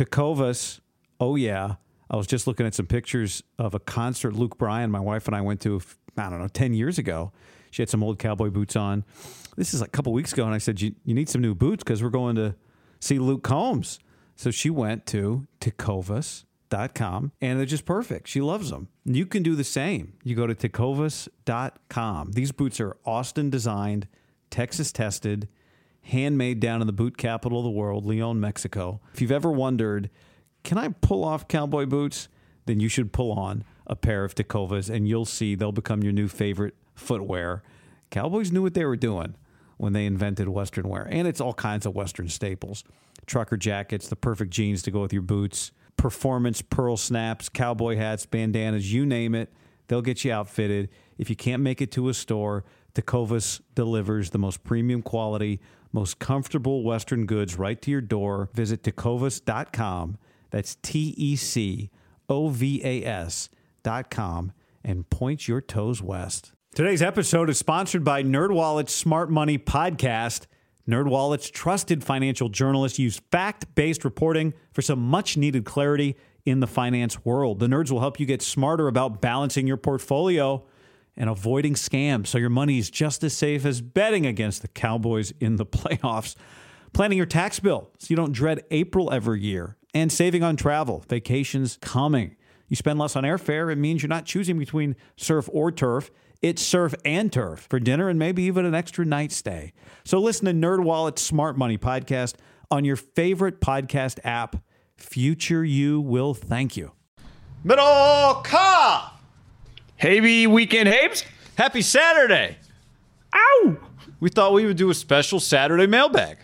Tecovas, oh yeah. I was just looking at some pictures of a concert Luke Bryan, my wife and I went to, I don't know, 10 years ago. She had some old cowboy boots on. This is like a couple weeks ago, and I said, You, you need some new boots because we're going to see Luke Combs. So she went to tecovas.com and they're just perfect. She loves them. You can do the same. You go to tecovas.com. These boots are Austin designed, Texas tested, handmade down in the boot capital of the world, Leon, Mexico. If you've ever wondered, can I pull off cowboy boots? Then you should pull on a pair of Tecovas and you'll see they'll become your new favorite footwear. Cowboys knew what they were doing when they invented Western wear, and it's all kinds of Western staples trucker jackets, the perfect jeans to go with your boots, performance pearl snaps, cowboy hats, bandanas, you name it. They'll get you outfitted. If you can't make it to a store, Tecovas delivers the most premium quality, most comfortable Western goods right to your door. Visit tecovas.com. That's T E C O V A S.com and point your toes west. Today's episode is sponsored by NerdWallet's Smart Money Podcast. NerdWallet's trusted financial journalists use fact-based reporting for some much-needed clarity in the finance world. The nerds will help you get smarter about balancing your portfolio and avoiding scams so your money is just as safe as betting against the Cowboys in the playoffs. Planning your tax bill so you don't dread April every year and saving on travel, vacations coming. You spend less on airfare, it means you're not choosing between surf or turf. It's surf and turf for dinner and maybe even an extra night stay. So listen to NerdWallet's Smart Money podcast on your favorite podcast app. Future you will thank you. Middle. Havey weekend Habes. Happy Saturday. Ow! We thought we would do a special Saturday mailbag.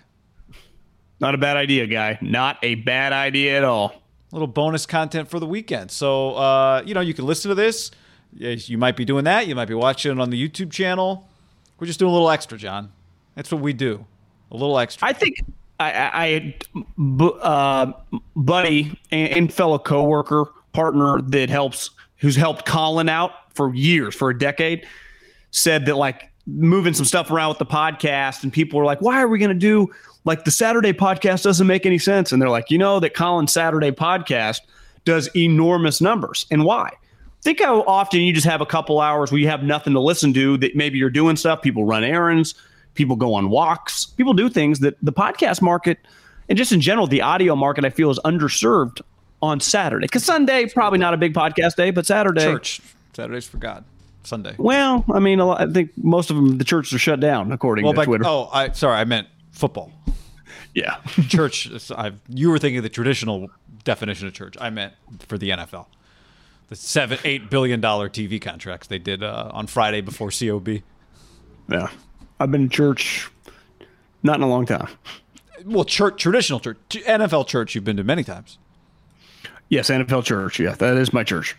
Not a bad idea, guy. Not a bad idea at all. little bonus content for the weekend. So, uh, you know, you can listen to this. You might be doing that. You might be watching it on the YouTube channel. We're just doing a little extra, John. That's what we do. A little extra. I think I, I, I uh, buddy and fellow coworker partner that helps, who's helped Colin out for years, for a decade, said that like moving some stuff around with the podcast, and people were like, "Why are we going to do like the Saturday podcast? Doesn't make any sense." And they're like, "You know that Colin's Saturday podcast does enormous numbers, and why?" Think how often you just have a couple hours where you have nothing to listen to. That maybe you're doing stuff. People run errands. People go on walks. People do things that the podcast market and just in general the audio market I feel is underserved on Saturday. Because Sunday probably not a big podcast day, but Saturday Church. Saturday's for God. Sunday. Well, I mean, a lot, I think most of them the churches are shut down according Well, to Twitter. oh, I sorry, I meant football. Yeah, Church. is- I, you were thinking the traditional definition of church. I meant for the NFL. The seven, eight billion dollar TV contracts they did uh, on Friday before COB. yeah. I've been in church not in a long time. Well, church, traditional church, NFL church. You've been to many times. Yes, NFL church. Yeah, that is my church.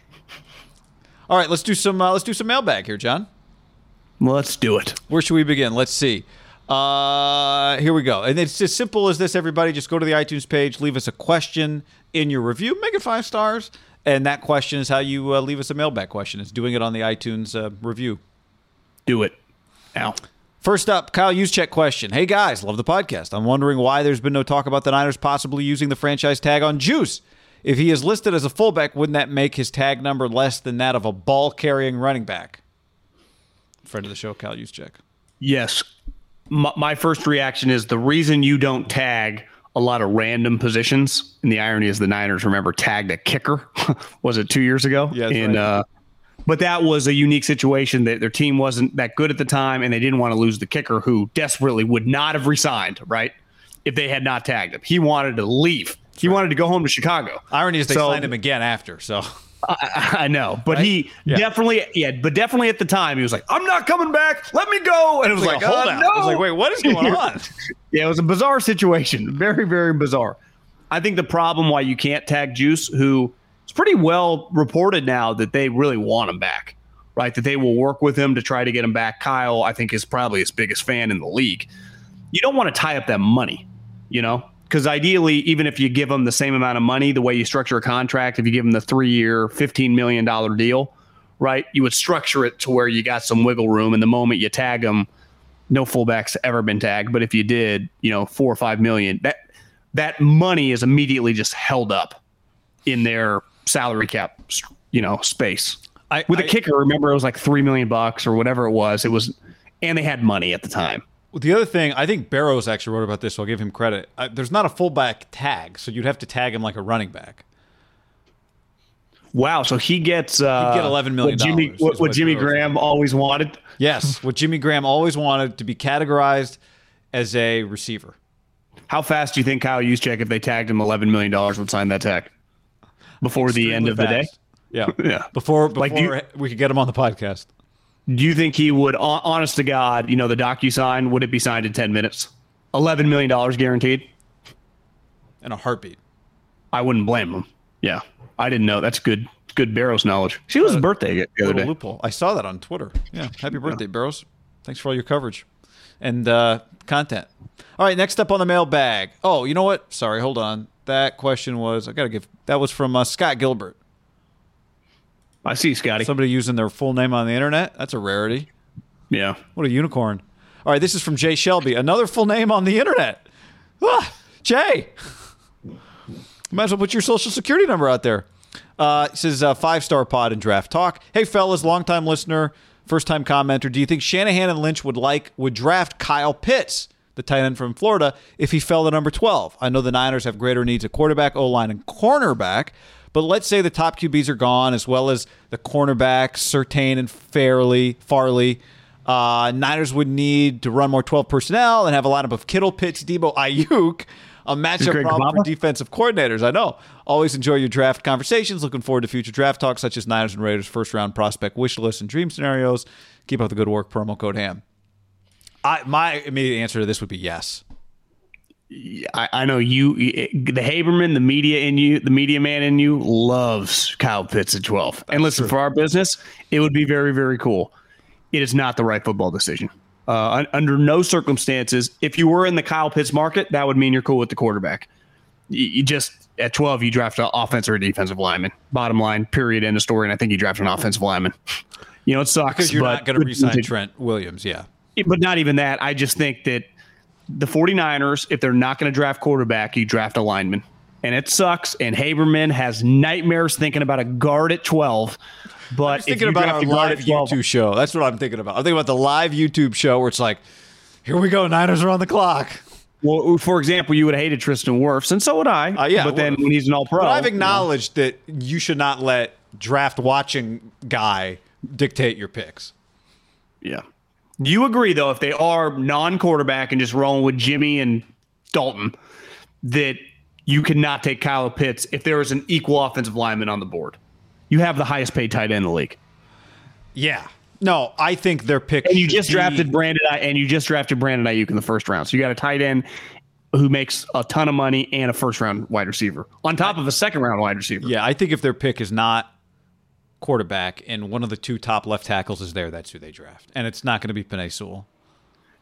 All right, let's do some. Uh, let's do some mailbag here, John. Let's do it. Where should we begin? Let's see. Uh, here we go. And it's as simple as this, everybody. Just go to the iTunes page, leave us a question in your review, make it five stars. And that question is how you uh, leave us a mailbag question. It's doing it on the iTunes uh, review. Do it. Now. First up, Kyle Juszczyk question. Hey guys, love the podcast. I'm wondering why there's been no talk about the Niners possibly using the franchise tag on Juice. If he is listed as a fullback, wouldn't that make his tag number less than that of a ball carrying running back? Friend of the show, Cal Juszczyk. Yes. My, my first reaction is the reason you don't tag a lot of random positions, and the irony is the Niners, remember, tagged a kicker. was it two years ago? Yeah, and, right. uh, but that was a unique situation that their team wasn't that good at the time, and they didn't want to lose the kicker who desperately would not have resigned, right? If they had not tagged him. He wanted to leave. He wanted to go home to Chicago. Irony is they So- signed him again after, so. I, I know, but he Yeah. definitely, yeah, but definitely at the time, he was like, "I'm not coming back. Let me go." And it was Like like, a uh, no. I was like, wait, what is going on? Yeah, it was a bizarre situation. Very, very bizarre. I think the problem why you can't tag Juice, who it's pretty well reported now that they really want him back, right? That they will work with him to try to get him back. Kyle, I think, is probably his biggest fan in the league. You don't want to tie up that money, you know? Because ideally, even if you give them the same amount of money, the way you structure a contract, if you give them the three year, $15 million deal, right? You would structure it to where you got some wiggle room. And the moment you tag them, no fullbacks ever been tagged, but if you did, you know, four or five million, that that money is immediately just held up in their salary cap, you know, space. I, With a kicker, remember it was like three million bucks or whatever it was. It was, and they had money at the time. The other thing, I think Barrows actually wrote about this, so I'll give him credit. Uh, there's not a fullback tag, so you'd have to tag him like a running back. Wow, so he gets uh, He'd get $11 million What Jimmy, what, what what Jimmy Graham always wanted. Yes, what Jimmy Graham always wanted to be categorized as a receiver. How fast do you think Kyle Juszczyk, if they tagged him eleven million dollars, would sign that tag before the end of the day? Yeah. Yeah. Before before Like, you- we could get him on the podcast. Do you think he would, honest to God, you know, the docu sign would it be signed in ten minutes? Eleven million dollars guaranteed. In a heartbeat. I wouldn't blame him. Yeah, I didn't know. That's good. Good Barrows knowledge. She was his birthday the other day. loophole. I saw that on Twitter. Yeah. Happy birthday, Barrows. Thanks for all your coverage and uh, content. All right, next up on the mailbag. Oh, you know what? Sorry, hold on. That question was I gotta give that was from uh, Scott Gilbert. I see, Scotty. Somebody using their full name on the internet. That's a rarity. yeah. What a unicorn. All right, this is from Jay Shelby. Another full name on the internet. Ah, Jay. Might as well put your social security number out there. Uh, it says uh, five star pod and draft talk. Hey, fellas, longtime listener, first time commenter. Do you think Shanahan and Lynch would like would draft Kyle Pitts, the tight end from Florida, if he fell to number twelve? I know the Niners have greater needs at quarterback, O line, and cornerback. But let's say the top QBs are gone, as well as the cornerbacks, Sertain and Fairley, Farley. Uh, Niners would need to run more 12 personnel and have a lineup of Kittle, Pitts, Deebo, Aiyuk. A matchup problem for defensive coordinators. I know. Always enjoy your draft conversations. Looking forward to future draft talks such as Niners and Raiders first round prospect wish lists and dream scenarios. Keep up the good work. Promo code HAM. I, my immediate answer to this would be yes. I, I know you, the Haberman, the media in you, the media man in you loves Kyle Pitts at 12. and listen, for our business, it would be very, very cool. It is not the right football decision. Uh, under no circumstances, if you were in the Kyle Pitts market, that would mean you're cool with the quarterback. You, you just, at 12, you draft an offensive or defensive lineman. Bottom line, period, end of story. And I think you draft an offensive lineman. You know, it sucks. Because you're not going to re-sign Trent Williams. Yeah. but not even that. I just think that the 49ers, if they're not going to draft quarterback, you draft a lineman. And it sucks. And Haberman has nightmares thinking about a guard at 12. But I'm thinking about our a live at 12, YouTube show. That's what I'm thinking about. I'm thinking about the live YouTube show where it's like, here we go, Niners are on the clock. well, for example, you would have hated Tristan Wirfs, and so would I. Uh, yeah, but then when he's an all pro, But I've acknowledged that you should not let draft watching guy dictate your picks. Yeah. You agree though, if they are non-quarterback and just rolling with Jimmy and Dalton, that you cannot take Kyle Pitts if there is an equal offensive lineman on the board. You have the highest paid tight end in the league. Yeah. No, I think their pick. And you just be- drafted Brandon and you just drafted Brandon Aiyuk in the first round. So you got a tight end who makes a ton of money and a first round wide receiver on top of a second round wide receiver. Yeah, I think if their pick is not quarterback and one of the two top left tackles is there, that's who they draft. And it's not going to be Penei Sewell.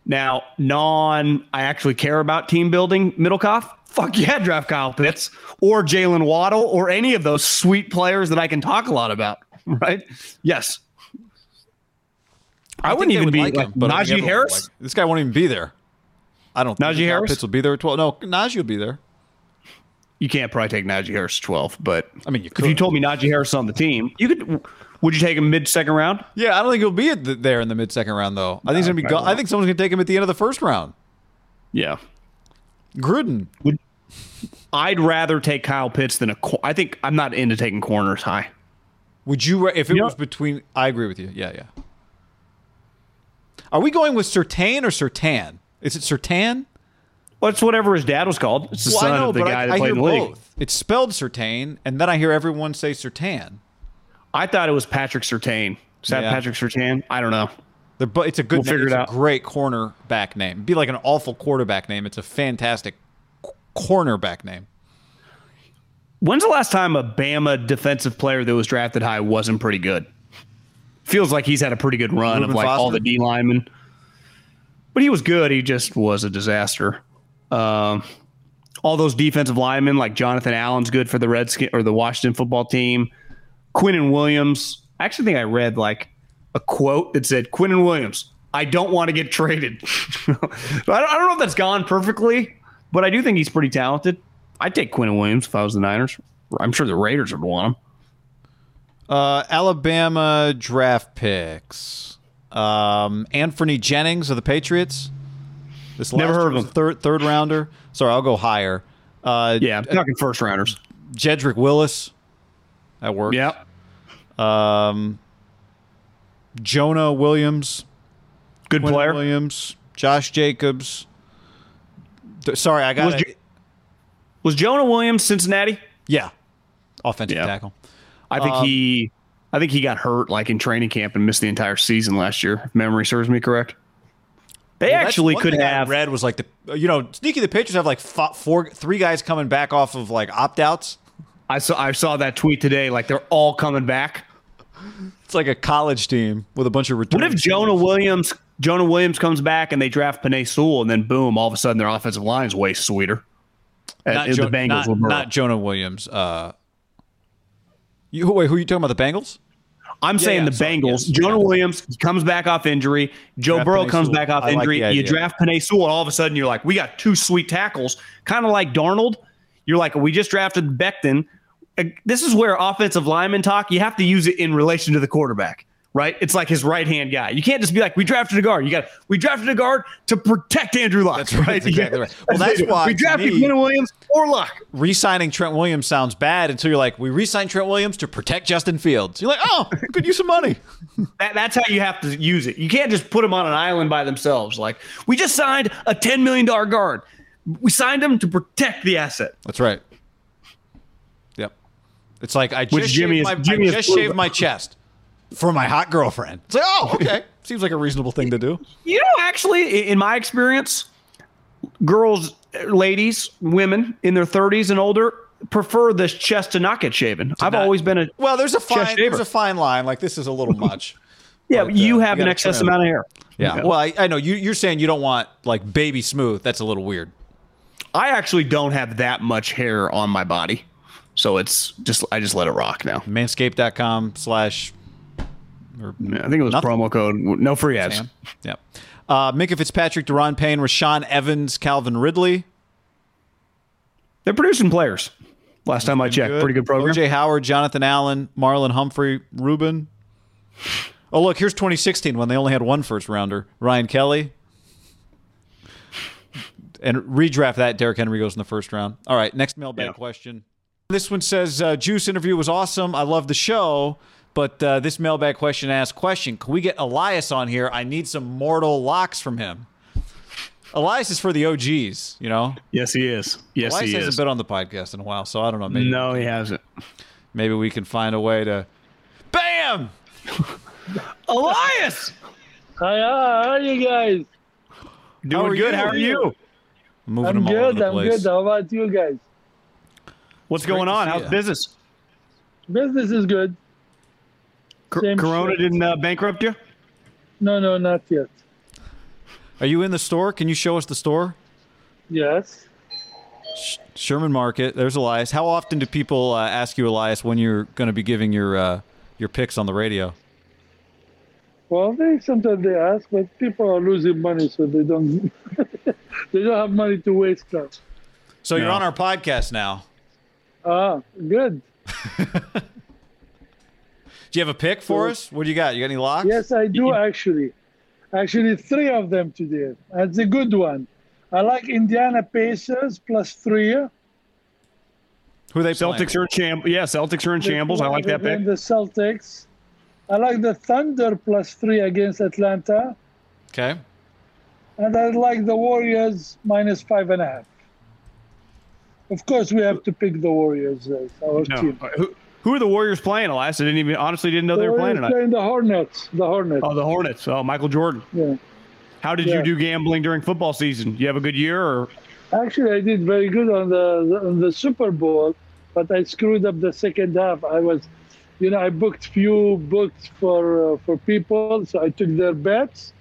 Now, non I actually care about team building Middlekauff. Fuck yeah, draft Kyle Pitts or Jaylen Waddle or any of those sweet players that I can talk a lot about. Right? Yes. I, think wouldn't even would be like like, him, but Najee Harris. like- this guy won't even be there. I don't think Najee Harris? Pitts will be there at 12. No, Najee will be there. You can't probably take Najee Harris 12, but I mean, you could. if you told me Najee Harris on the team, you could. Would you take him mid second round? Yeah, I don't think he'll be at the, there in the mid second round though. I think he's gonna be. Go- I think someone's gonna take him at the end of the first round. Yeah. Gruden. Would, I'd rather take Kyle Pitts than a. cor- I think I'm not into taking corners high. Would you, if it You know- was between? I agree with you. Yeah, yeah. Are we going with Surtain or Sertan? Is it Sertan? Well, it's whatever his dad was called. It's the Well, son know, of the guy I, that played in the league. both. It's spelled Surtain, and then I hear everyone say Sertan. I thought it was Patrick Surtain. Is that Yeah. Patrick Surtain? I don't know. They're, but it's a good We'll name. figure it It's out. a great cornerback name. It'd be like an awful quarterback name. It's a fantastic cornerback name. When's the last time a Bama defensive player that was drafted high wasn't pretty good? Feels like he's had a pretty good run Reuben of like all the D linemen. But he was good. He just was a disaster. Um, all those defensive linemen, like Jonathan Allen's good for the Redskin or the Washington football team. Quinnen Williams. I actually think I read like a quote that said, Quinnen Williams, I don't want to get traded. I don't, I don't know if that's gone perfectly, but I do think he's pretty talented. I'd take Quinnen Williams if I was the Niners. I'm sure the Raiders would want him. Uh, Alabama draft picks. Um, Anthony Jennings of the Patriots. This Never heard of him. a Third third rounder. Sorry, I'll go higher. Uh, Yeah, I'm talking first rounders. Jedrick Wills. That worked. Yeah. Um, Jonah Williams. Good Quinn player. Williams. Josh Jacobs. Th- Sorry, I got Was, was Jonah Williams Cincinnati? Yeah, offensive Yeah. tackle. I think Um, he I think he got hurt like in training camp and missed the entire season last year, if memory serves me correct. They Well, actually could thing I have read was like the you know sneaky the Patriots have like fo- four three guys coming back off of like opt outs. I saw I saw that tweet today, like they're all coming back. It's like a college team with a bunch of returns. What if Jonah. Williams Jonah Williams comes back and they draft Penei Sewell and then boom, all of a sudden their offensive line is way sweeter. Not, the Bengals not, not Jonah Williams. Uh, you wait, who are you talking about? The Bengals? I'm saying yeah, the sorry, Bengals. yes. Jonah Williams comes back off injury. Joe Draft Burrow Penei comes Sewell. back off I injury. the you draft Penei Sewell, and all of a sudden you're like, we got two sweet tackles, kind of like Darnold. You're like, we just drafted Becton. Uh, This is where offensive lineman talk. You have to use it in relation to the quarterback, right? It's like his right hand guy. You can't just be like, we drafted a guard. You got we drafted a guard to protect Andrew Luck. That's right, that's exactly right. Well, that's why, we drafted me- Quinn Williams or Luck. Re-signing Trent Williams sounds bad until you're like, we re-signed Trent Williams to protect Justin Fields. You're like, oh, good use of money. That, that's how you have to use it. You can't just put them on an island by themselves. Like we just signed a ten million dollar guard. We signed him to protect the asset. That's right. Yep. It's like I just shaved is- my, I just shaved my chest for my hot girlfriend. It's like, oh, okay. Seems like a reasonable thing to do. You know, actually, in my experience, girls, ladies, women in their thirties and older prefer this chest to not get shaven. I've not- always been a Well, there's a fine there's a fine line. Like this is a little much. yeah. but, you uh, have you an excess amount of hair. Yeah. Well, I, I know you, you're saying you don't want like baby smooth. That's a little weird. I actually don't have that much hair on my body, so it's just I just let it rock now. Manscaped.com slash I think it was Nothing. promo code no free ads. Sam. Yeah. Uh, Minkah Fitzpatrick, Da'Ron Payne, Rashaan Evans, Calvin Ridley. They're producing players. Last time I checked, pretty good program. OJ Howard, Jonathan Allen, Marlon Humphrey, Reuben. Oh, look, here's 2016 when they only had one first rounder. Ryan Kelly. And redraft that. Derrick Henry goes in the first round. All right, next mailbag Yeah. question. This one says uh, Juice interview was awesome. I love the show. But uh, this mailbag question asked question Can we get Elias on here? I need some mortal locks from him. Elias is for the OGs, you know? Yes, he is. Yes, Elias he hasn't is. been on the podcast in a while, so I don't know. Maybe No, he hasn't. maybe we can find a way to bam Elias, Hi, how are you guys? doing are good. you? How are you? moving I'm them all over good. the I'm place good. How about you guys? What's great going on? How's ya. business? Business is good. Cor- Same Corona shit. didn't uh, bankrupt you? No, no, not yet. Are you in the store? Can you show us the store? Yes. Sherman Market. There's Elias. How often do people uh, ask you, Elias, when you're going to be giving your uh, your picks on the radio? Well, they sometimes they ask, but people are losing money, so they don't they don't have money to waste now. So you're on our podcast now. Ah, good. Do you have a pick for us? What do you got? You got any locks? Yes, I do actually. Actually, three of them today. That's a good one. I like Indiana Pacers plus three. Who are they playing? Celtics are in shambles. Yeah, Celtics are in shambles. I like that They're pick. The Celtics. I like the Thunder plus three against Atlanta. Okay. And I like the Warriors minus five and a half. Of course, we have to pick the Warriors as our No. team. Who, who are the Warriors playing, Elias? I didn't even honestly didn't know they were playing tonight. playing the Hornets. The Hornets. Oh, the Hornets. Oh, Michael Jordan. Yeah. How did Yeah. you do gambling during football season? You have a good year, or Actually, I did very good on the on the Super Bowl, but I screwed up the second half. I was, you know, I booked few books for uh, for people, so I took their bets,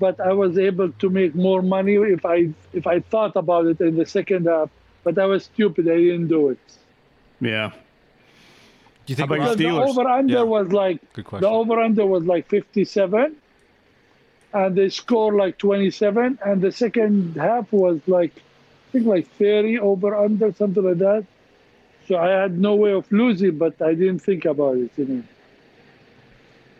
but I was able to make more money if I if I thought about it in the second half. But I was stupid. I didn't do it. yeah? Do you think about we're your on- The over under Yeah. was like Good the over under was like 57 and they scored like 27 and the second half was like I think like 30 over under, something like that. So I had no way of losing, but I didn't think about it, you know.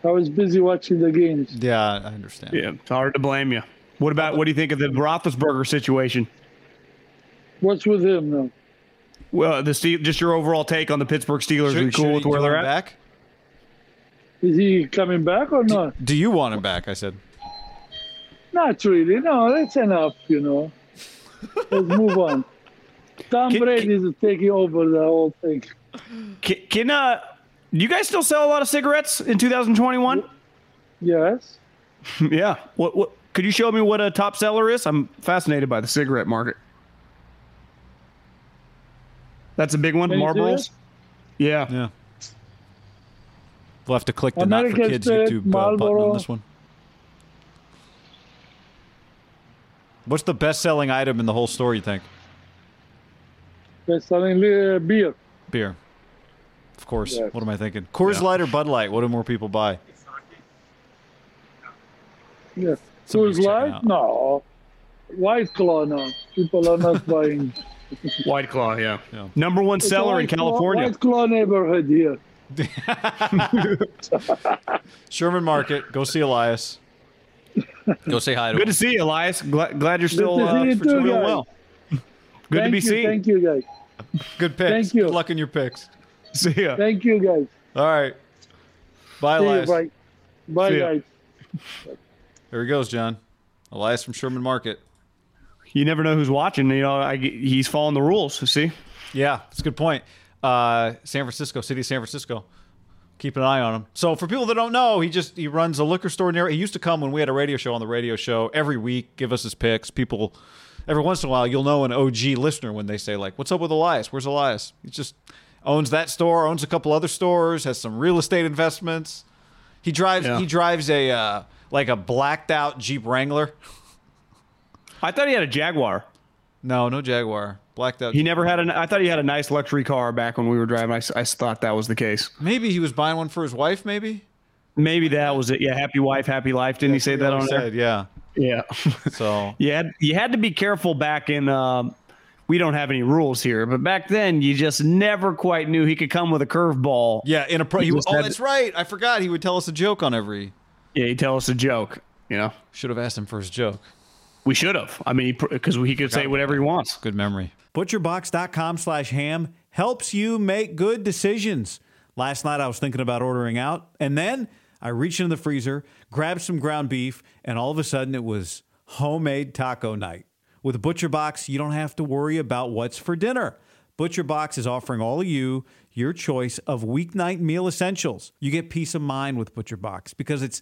I was busy watching the games. Yeah, I understand. Yeah, it's hard to blame you. What about what do you think of the Roethlisberger situation? What's with him now? Well, the Ste- just your overall take on the Pittsburgh Steelers. Are you cool with where they're at? back? Is he coming back or not? Do you want him back? I said. Not really. No, that's enough, you know. Let's move on. Tom Can- Brady is taking over the whole thing. Can, can uh, do you guys still sell a lot of cigarettes in 2021? Yes. yeah. What what? Could you show me what a top seller is? I'm fascinated by the cigarette market. That's a big one. Can Marlboros. Yeah. Yeah. We'll have to click the not for kids YouTube uh, button on this one. What's the best-selling item in the whole store? You think? They're selling uh, beer. Beer. Of course. Yes. What am I thinking? Coors Yeah. Light or Bud Light? What do more people buy? Yes. Somebody's Coors Light? No. White Claw now. People are not buying. White Claw. Yeah. Yeah. Number one It's a seller in White Claw- California. White Claw neighborhood here. Sherman Market. Go see Elias. Go say hi to Good him. to see you, Elias. Glad, glad you're still to uh, you too, doing guys. well. Good to thank be you, seen. Thank you, guys. Good picks. Thank you. Good luck in your picks. See ya. Thank you, guys. All right. Bye, See you. Elias. Bye. Bye, guys. There he goes, John. Elias from Sherman Market. You never know who's watching. You know, I, he's following the rules. You see. Yeah, that's a good point. Uh, San Francisco, city of San Francisco. Keep an eye on him. So for people that don't know, he just he runs a liquor store near. He used to come when we had a radio show on the radio show every week, give us his picks. People, every once in a while, you'll know an OG listener when they say like, "What's up with Elias? Where's Elias?" He just owns that store, owns a couple other stores, has some real estate investments. He drives Yeah. he drives a uh, like a blacked out Jeep Wrangler. I thought he had a Jaguar. No, no Jaguar. Blacked out. He never had an. I thought he had a nice luxury car back when we were driving. I thought that was the case. maybe he was buying one for his wife. Maybe. Maybe that was it. Yeah, happy wife, happy life. Didn't he say that He on there? said, yeah. Yeah. So you had you had to be careful back in. Um, we don't have any rules here, but back then you just never quite knew he could come with a curveball. Yeah, in a pro. He, just oh, had- that's right. I forgot. He would tell us a joke on every. Yeah, he'd tell us a joke. You know, Should have asked him for his joke. We should have. I mean, because he could say whatever he wants. Good memory. Butcherbox.com slash ham helps you make good decisions. Last night I was thinking about ordering out, and then I reached into the freezer, grabbed some ground beef, and all of a sudden it was homemade taco night. With ButcherBox, you don't have to worry about what's for dinner. ButcherBox is offering all of you your choice of weeknight meal essentials. You get peace of mind with ButcherBox because it's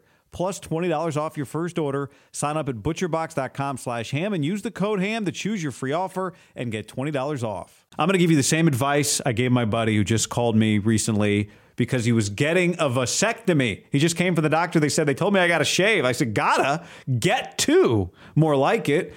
plus $20 off your first order. Sign up at butcherbox.com slash ham and use the code ham to choose your free offer and get $20 off. I'm going to give you the same advice I gave my buddy who just called me recently because he was getting a vasectomy. He just came from the doctor. They said, they told me I got to shave. I said, gotta get two, more like it.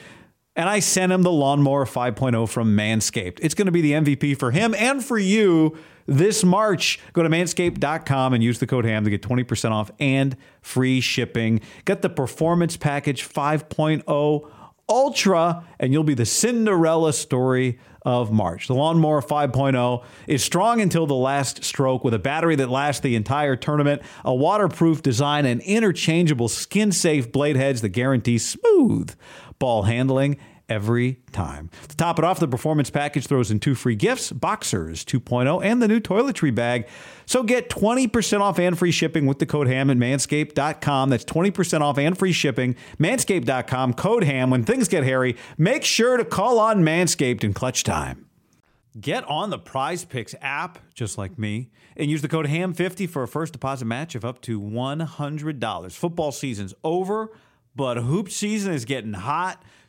And I sent him the Lawnmower 5.0 from Manscaped. It's going to be the MVP for him and for you this March. Go to manscaped.com and use the code HAM to get 20% off and free shipping. Get the Performance Package 5.0 Ultra, and you'll be the Cinderella story of March. The Lawnmower 5.0 is strong until the last stroke with a battery that lasts the entire tournament, a waterproof design, and interchangeable skin safe blade heads that guarantee smooth ball handling every time. To top it off, the performance package throws in two free gifts Boxers 2.0 and the new toiletry bag. So get 20% off and free shipping with the code HAM at manscaped.com. That's 20% off and free shipping. Manscaped.com, code HAM. When things get hairy, make sure to call on Manscaped in clutch time. Get on the Prize Picks app, just like me, and use the code HAM50 for a first deposit match of up to $100. Football season's over, but hoop season is getting hot.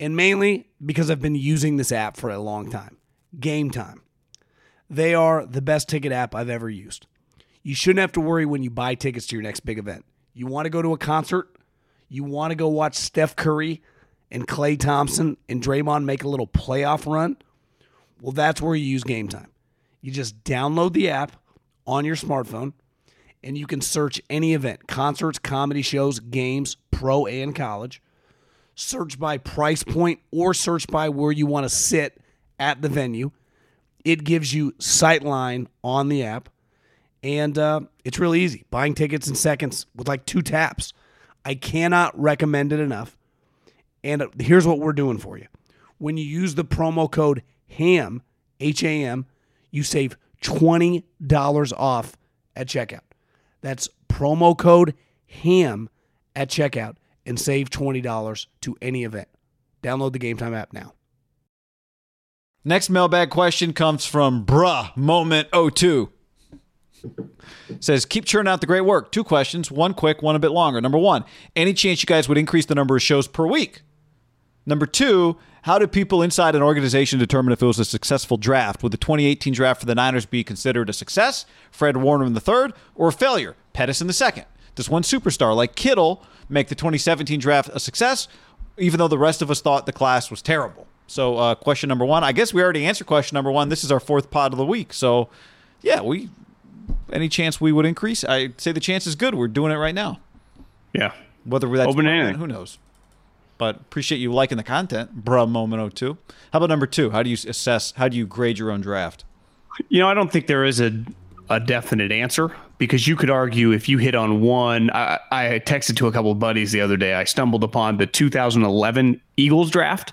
and mainly because I've been using this app for a long time. Game Time. They are the best ticket app I've ever used. You shouldn't have to worry when you buy tickets to your next big event. You want to go to a concert, you want to go watch Steph Curry and Klay Thompson and Draymond make a little playoff run. Well, that's where you use Game Time. You just download the app on your smartphone and you can search any event concerts, comedy shows, games, pro and college search by price point or search by where you want to sit at the venue. It gives you sightline on the app, and uh, it's really easy. Buying tickets in seconds with like two taps. I cannot recommend it enough. And uh, here's what we're doing for you. When you use the promo code HAM, H A M, you save $20 off at checkout. That's promo code HAM at checkout and save $20 to any event. Download the Game Time app now. Next mailbag question comes from Bruh Moment 02. Says, keep churning out the great work. Two questions, one quick, one a bit longer. Number one, any chance you guys would increase the number of shows per week? Number two, how do people inside an organization determine if it was a successful draft? Would the 2018 draft for the Niners be considered a success, Fred Warner in the third, or a failure, Pettis in the second? Does one superstar like Kittle make the 2017 draft a success, even though the rest of us thought the class was terrible? So, uh, question number one. I guess we already answered question number one. This is our fourth pod of the week. So, yeah, we any chance we would increase? I say the chance is good. We're doing it right now. Yeah. Whether that's Open to anything. who knows? But appreciate you liking the content, bruh. Moment 02. How about number two? How do you assess? How do you grade your own draft? You know, I don't think there is a a definite answer because you could argue if you hit on one. I, I texted to a couple of buddies the other day. I stumbled upon the 2011 Eagles draft,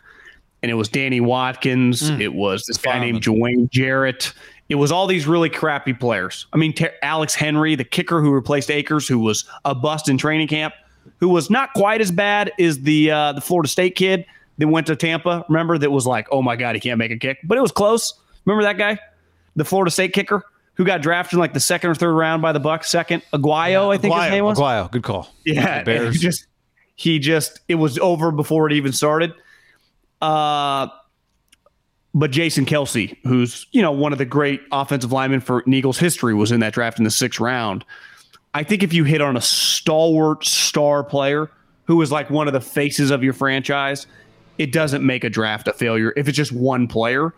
and it was Danny Watkins. It was this guy named Dwayne Jarrett. It was all these really crappy players. I mean, Ter- Alex Henery, the kicker who replaced Akers, who was a bust in training camp, who was not quite as bad as the uh, the Florida State kid that went to Tampa. Remember that was like, oh my god, he can't make a kick, but it was close. Remember that guy, the Florida State kicker who got drafted in like the second or third round by the Bucks. Second, Aguayo, I think his name was. Aguayo, good call. Yeah, Bears. he just he just it was over before it even started. Uh, but Jason Kelce, who's you know one of the great offensive linemen for Eagles history, was in that draft in the sixth round. I think if you hit on a stalwart star player who is like one of the faces of your franchise, it doesn't make a draft a failure if it's just one player.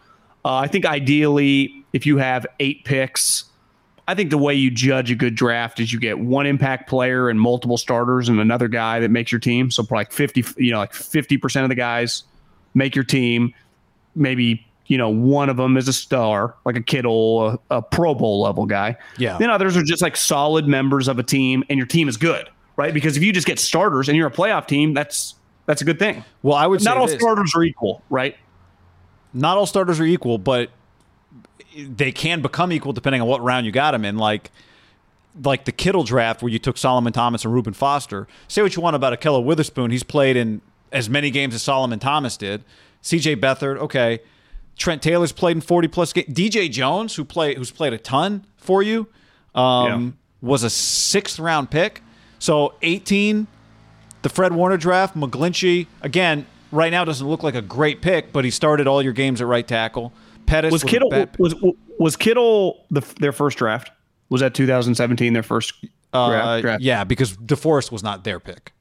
Uh, I think ideally, if you have eight picks, I think the way you judge a good draft is you get one impact player and multiple starters and another guy that makes your team. So probably like 50, you know, like 50% of the guys make your team. Maybe, you know, one of them is a star, like a Kittle, a, a Pro Bowl level guy. Yeah. Then others are just like solid members of a team and your team is good, right? Because if you just get starters and you're a playoff team, that's that's a good thing. Well, I would say Not all this. starters are equal, right? Not all starters are equal, but they can become equal depending on what round you got them in. Like, like the Kittle draft where you took Solomon Thomas and Reuben Foster. Say what you want about Ahkello Witherspoon, he's played in as many games as Solomon Thomas did. C.J. Beathard, okay. Trent Taylor's played in forty plus games. DJ Jones, who play who's played a ton for you, um, was a sixth round pick. So eighteen, the Fred Warner draft, McGlinchey again. Right now doesn't look like a great pick, but he started all your games at right tackle. Pettis Was Kittle was was Kittle the, their first draft? Was that 2017 their first Uh, draft? draft? Yeah, because DeForest was not their pick.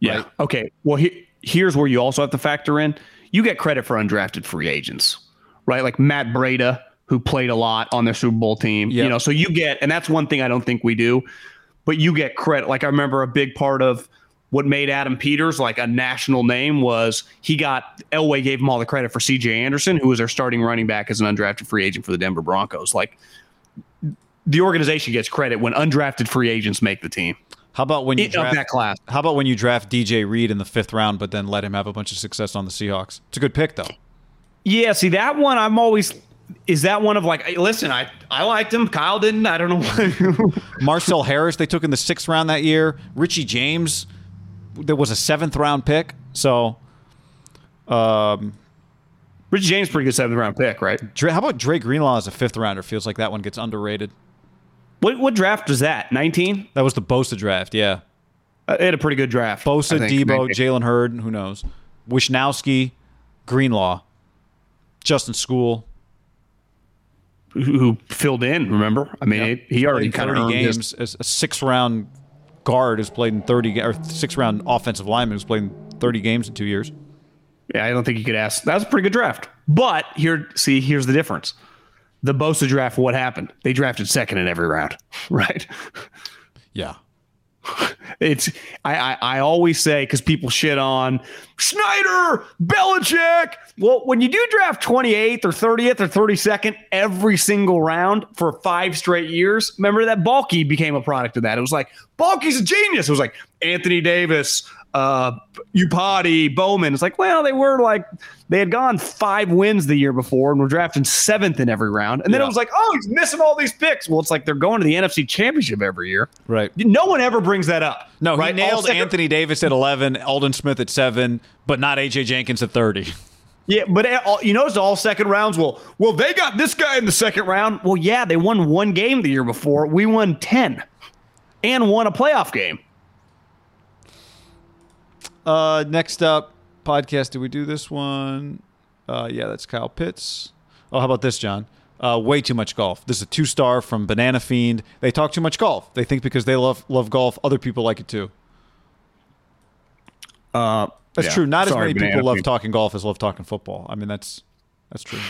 Yeah. right? Okay. Well, he, here's where you also have to factor in: you get credit for undrafted free agents, right? Like Matt Breida, who played a lot on their Super Bowl team. Yep. You know, so you get, and that's one thing I don't think we do, but you get credit. Like I remember a big part of what made Adam Peters like a national name was he got Elway gave him all the credit for CJ Anderson, who was their starting running back as an undrafted free agent for the Denver Broncos. Like the organization gets credit when undrafted free agents make the team How about when you draft? that class. How about when you draft DJ Reed in the fifth round, but then let him have a bunch of success on the Seahawks? It's a good pick, though. Yeah, see that one. I'm always. Is that one of like? hey, Listen, I I liked him. Kyle didn't. I don't know. Marcel Harris, they took in the sixth round that year. Richie James, there was a seventh round pick. So, um, Richie James, pretty good seventh round pick, right? Dre, how about Dre Greenlaw as a fifth rounder? Feels like that one gets underrated. What what draft was that? 19. That was the Bosa draft, yeah. Uh, it had a pretty good draft. Bosa. Deebo, Jalen Hurd, who knows? Wishnowsky, Greenlaw, Justin Skule. who, who filled in. Remember? I mean, it, he already kind of 30 games as a six round guard who's played in 30 ga- or six round offensive lineman who's played in 30 games in two years. Yeah, I don't think you could ask. That was a pretty good draft. But here, see, here's the difference. The Bosa draft, what happened? They drafted second in every round, right? Yeah. It's I I, I always say because people shit on Snyder, Belichick. Well, when you do draft 28th or 30th or 32nd every single round for five straight years, remember that Baalke became a product of that. It was like Baalke's a genius. It was like Anthony Davis, uh, Iupati, Bowman. It's like, well, they were like they had gone five wins the year before and were drafting seventh in every round. And then Yeah. it was like, oh, he's missing all these picks. Well, it's like they're going to the NFC Championship every year. Right. No one ever brings that up. No, right? he nailed second- Anthony Davis at 11, Aldon Smith at 7, but not AJ Jenkins at 30. Yeah, but all, you notice all second rounds. Well, well, they got this guy in the second round. Well, yeah, they won one game the year before. We won ten, and won a playoff game. Uh, next up, podcast. Did we do this one? Uh, yeah, that's Kyle Pitts. Oh, how about this, John? Uh, way too much golf. This is a two star from Banana Fiend. They talk too much golf. They think because they love love golf, other people like it too. Uh, That's yeah. true. Not Sorry, as many Banana people love talking golf as love talking football. I mean, that's that's true.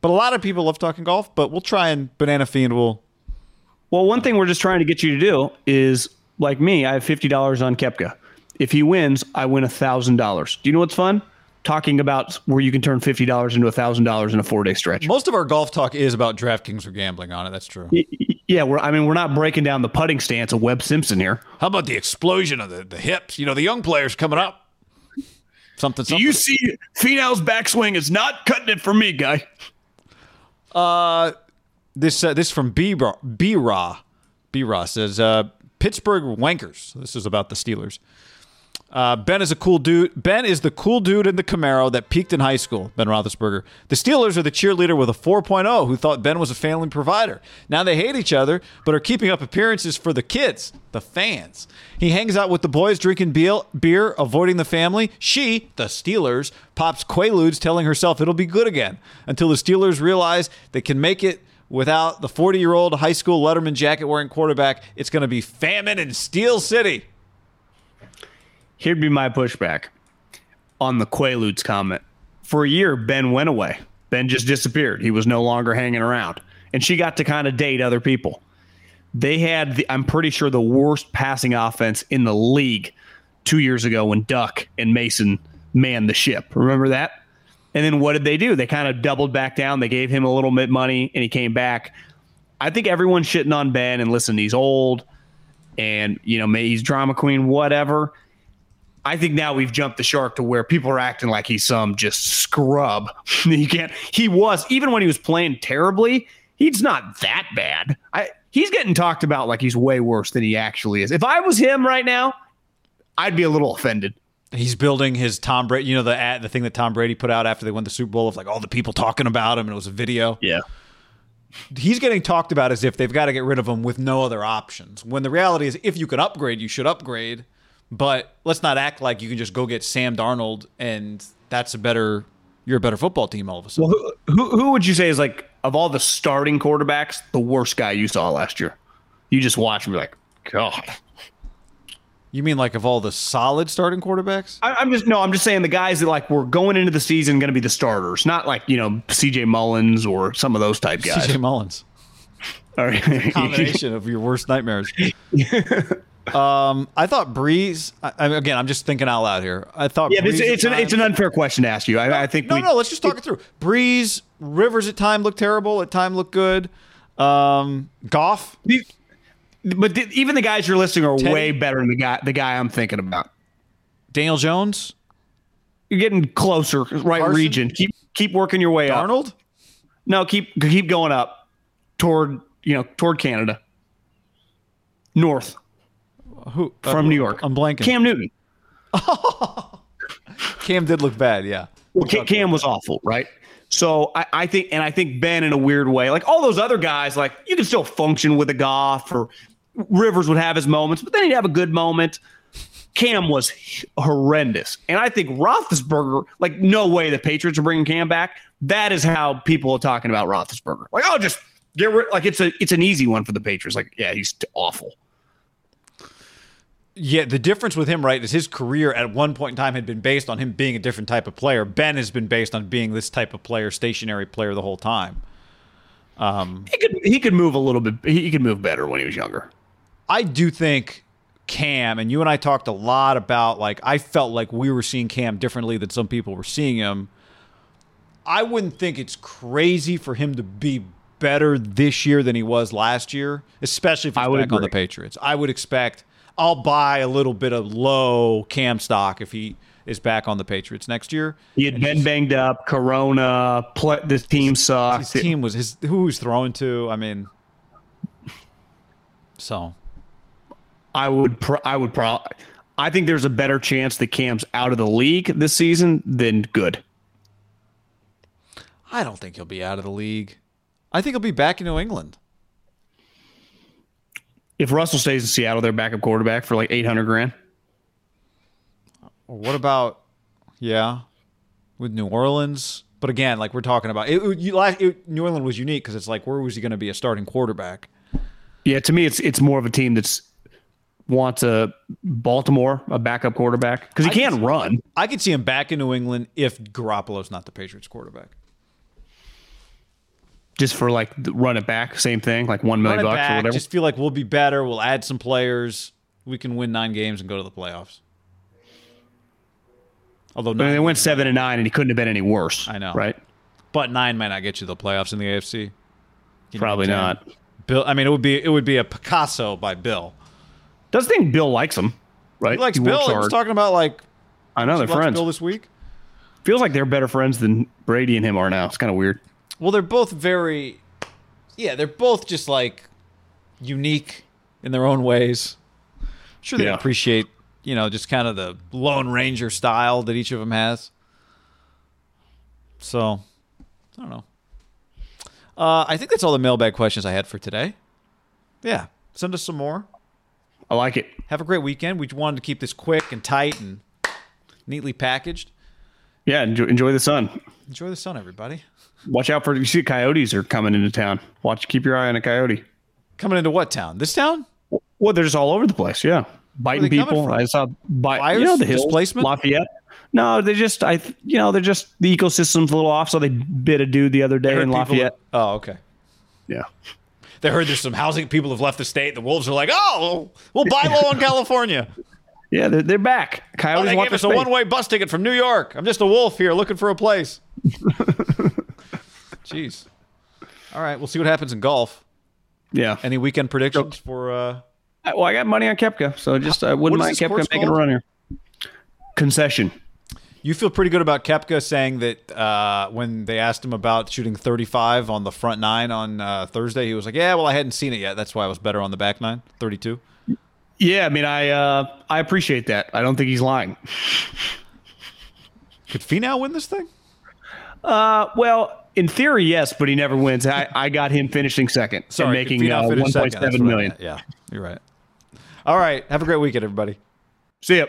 But a lot of people love talking golf. But we'll try and Banana Fiend will. Well, one thing we're just trying to get you to do is like me. I have fifty dollars on Koepka. If he wins, I win a thousand dollars. Do you know what's fun? Talking about where you can turn fifty dollars into a thousand dollars in a four day stretch. Most of our golf talk is about DraftKings or gambling on it. That's true. Yeah, we're. I mean, we're not breaking down the putting stance of Webb Simpson here. How about the explosion of the, the hips? You know, the young players coming up. Something. Do you see Finau's backswing is not cutting it for me, guy? Uh, this uh, this from B B Raw. B Raw says uh, Pittsburgh Wankers. This is about the Steelers. Uh, ben is a cool dude. Ben is the cool dude in the Camaro that peaked in high school. Ben Roethlisberger. The Steelers are the cheerleader with a 4.0 who thought Ben was a family provider. Now they hate each other, but are keeping up appearances for the kids, the fans. He hangs out with the boys, drinking beer, beer avoiding the family. She, the Steelers, pops Quaaludes, telling herself it'll be good again until the Steelers realize they can make it without the 40 year old high school Letterman jacket wearing quarterback. It's going to be famine in Steel City. Here'd be my pushback on the Quaaludes comment. For a year, Ben went away. Ben just disappeared. He was no longer hanging around. And she got to kind of date other people. They had, the, I'm pretty sure, the worst passing offense in the league two years ago when Duck and Mason manned the ship. Remember that? And then what did they do? They kind of doubled back down. They gave him a little bit money and he came back. I think everyone's shitting on Ben and listen, he's old and, you know, he's drama queen, whatever. I think now we've jumped the shark to where people are acting like he's some just scrub. you can't. He was even when he was playing terribly. He's not that bad. I he's getting talked about like he's way worse than he actually is. If I was him right now, I'd be a little offended. He's building his Tom Brady, you know, the ad, the thing that Tom Brady put out after they won the Super Bowl of like all the people talking about him, and it was a video. Yeah. He's getting talked about as if they've got to get rid of him with no other options. When the reality is, if you can upgrade, you should upgrade. But let's not act like you can just go get Sam Darnold and that's a better, you're a better football team all of a sudden. Well, who, who who would you say is like of all the starting quarterbacks, the worst guy you saw last year? You just watch and be like, God. You mean like of all the solid starting quarterbacks? I, I'm just no. I'm just saying the guys that like were going into the season going to be the starters, not like you know C.J. Mullins or some of those type guys. CJ Mullins. All right. Combination of your worst nightmares. um, I thought Brees. I, I mean, again, I'm just thinking out loud here. I thought yeah, Brees it's, it's an it's an unfair question to ask you. I, I think no, we, no. Let's just talk it through. Brees, Rivers at time looked terrible. At time looked good. Um, Goff. But th- even the guys you're listing are Teddy? way better than the guy the guy I'm thinking about. Daniel Jones. You're getting closer, right Carson? region. Keep keep working your way up. Arnold. No, keep keep going up toward you know toward Canada, north Who from uh, New York. I'm blanking. Cam Newton. Cam did look bad. Yeah. Well, Cam, Cam was awful, right? So I, I think, and I think Ben in a weird way, like all those other guys, like you can still function with a Goff or Rivers would have his moments, but then he'd have a good moment. Cam was horrendous, and I think Roethlisberger, like no way the Patriots are bringing Cam back. That is how people are talking about Roethlisberger. Like, oh, just get rid. Like it's a it's an easy one for the Patriots. Like, yeah, he's awful. Yeah, the difference with him, right, is his career at one point in time had been based on him being a different type of player. Ben has been based on being this type of player, stationary player the whole time. Um, he could he could move a little bit. He, he could move better when he was younger. I do think Cam, and you and I talked a lot about like I felt like we were seeing Cam differently than some people were seeing him. I wouldn't think it's crazy for him to be better this year than he was last year, especially if he's I would back on the. Patriots. I would expect I'll buy a little bit of low Cam stock if he is back on the Patriots next year. He had been banged up. Corona. Play, this team His sucks. team was his who was throwing to. I mean, so I would. Pro- I would. Pro- I think there's a better chance that Cam's out of the league this season than good. I don't think he'll be out of the league. I think he'll be back in New England. If Russell stays in Seattle, their backup quarterback for like 800 grand. What about, yeah, with New Orleans? But again, like we're talking about, it, it, it, New Orleans was unique because it's like, where was he going to be a starting quarterback? Yeah, to me, it's it's more of a team that's wants a Baltimore a backup quarterback because he I can can- run. I could see him back in New England if Garoppolo's not the Patriots quarterback. Just for like run it back, same thing, like one million bucks or whatever. just feel like we'll be better. We'll add some players. We can win nine games and go to the playoffs. Although mean, they went seven and nine, and he couldn't have been any worse. I know. right? but nine might not get you the playoffs in the AFC. You Probably not. Bill, I mean, it would be it would be a Picasso by Bill. Does think Bill likes him, right? He likes works Bill. He was talking about like I know they're friends. Bill this week. Feels like they're better friends than Brady and him are now. It's kind of weird. Well, they're both very, yeah, they're both just like unique in their own ways. Sure, they Yeah. appreciate, you know, just kind of the Lone Ranger style that each of them has. So, I don't know. Uh, I think that's all the mailbag questions I had for today. Yeah, send us some more. I like it. Have a great weekend. We wanted to keep this quick and tight and neatly packaged. Yeah, enjoy, enjoy the sun. Enjoy the sun, everybody. Watch out for you see coyotes are coming into town. Watch, keep your eye on a coyote. Coming into what town? This town? Well, they're just all over the place. Yeah, biting people. I saw bi- Fires? you know, the hills, Displacement? Lafayette. No, they just I you know they're just the ecosystem's a little off. So they bit a dude the other day in people- Lafayette. Oh, okay. Yeah, They heard there's some housing people have left the state. The wolves are like, oh, we'll buy low in California. yeah, they're, they're back. Oh, Coyotes they want gave us a one-way bus ticket from New York. I'm just a wolf here looking for a place. Jeez. All right, we'll see what happens in golf. Yeah. Any weekend predictions for? uh Well, I got money on Koepka, so just I wouldn't What mind Koepka making a run here. Concession. You feel pretty good about Koepka saying that uh, when they asked him about shooting 35 on the front nine on uh, Thursday, he was like, "Yeah, well, I hadn't seen it yet. That's why I was better on the back nine, 32." Yeah, I mean, I uh, I appreciate that. I don't think he's lying. Could Finau win this thing? Uh, well, in theory, yes, but he never wins. I, I got him finishing second and making uh, one point seven million. Yeah, you're right. All right, have a great weekend, everybody. See ya.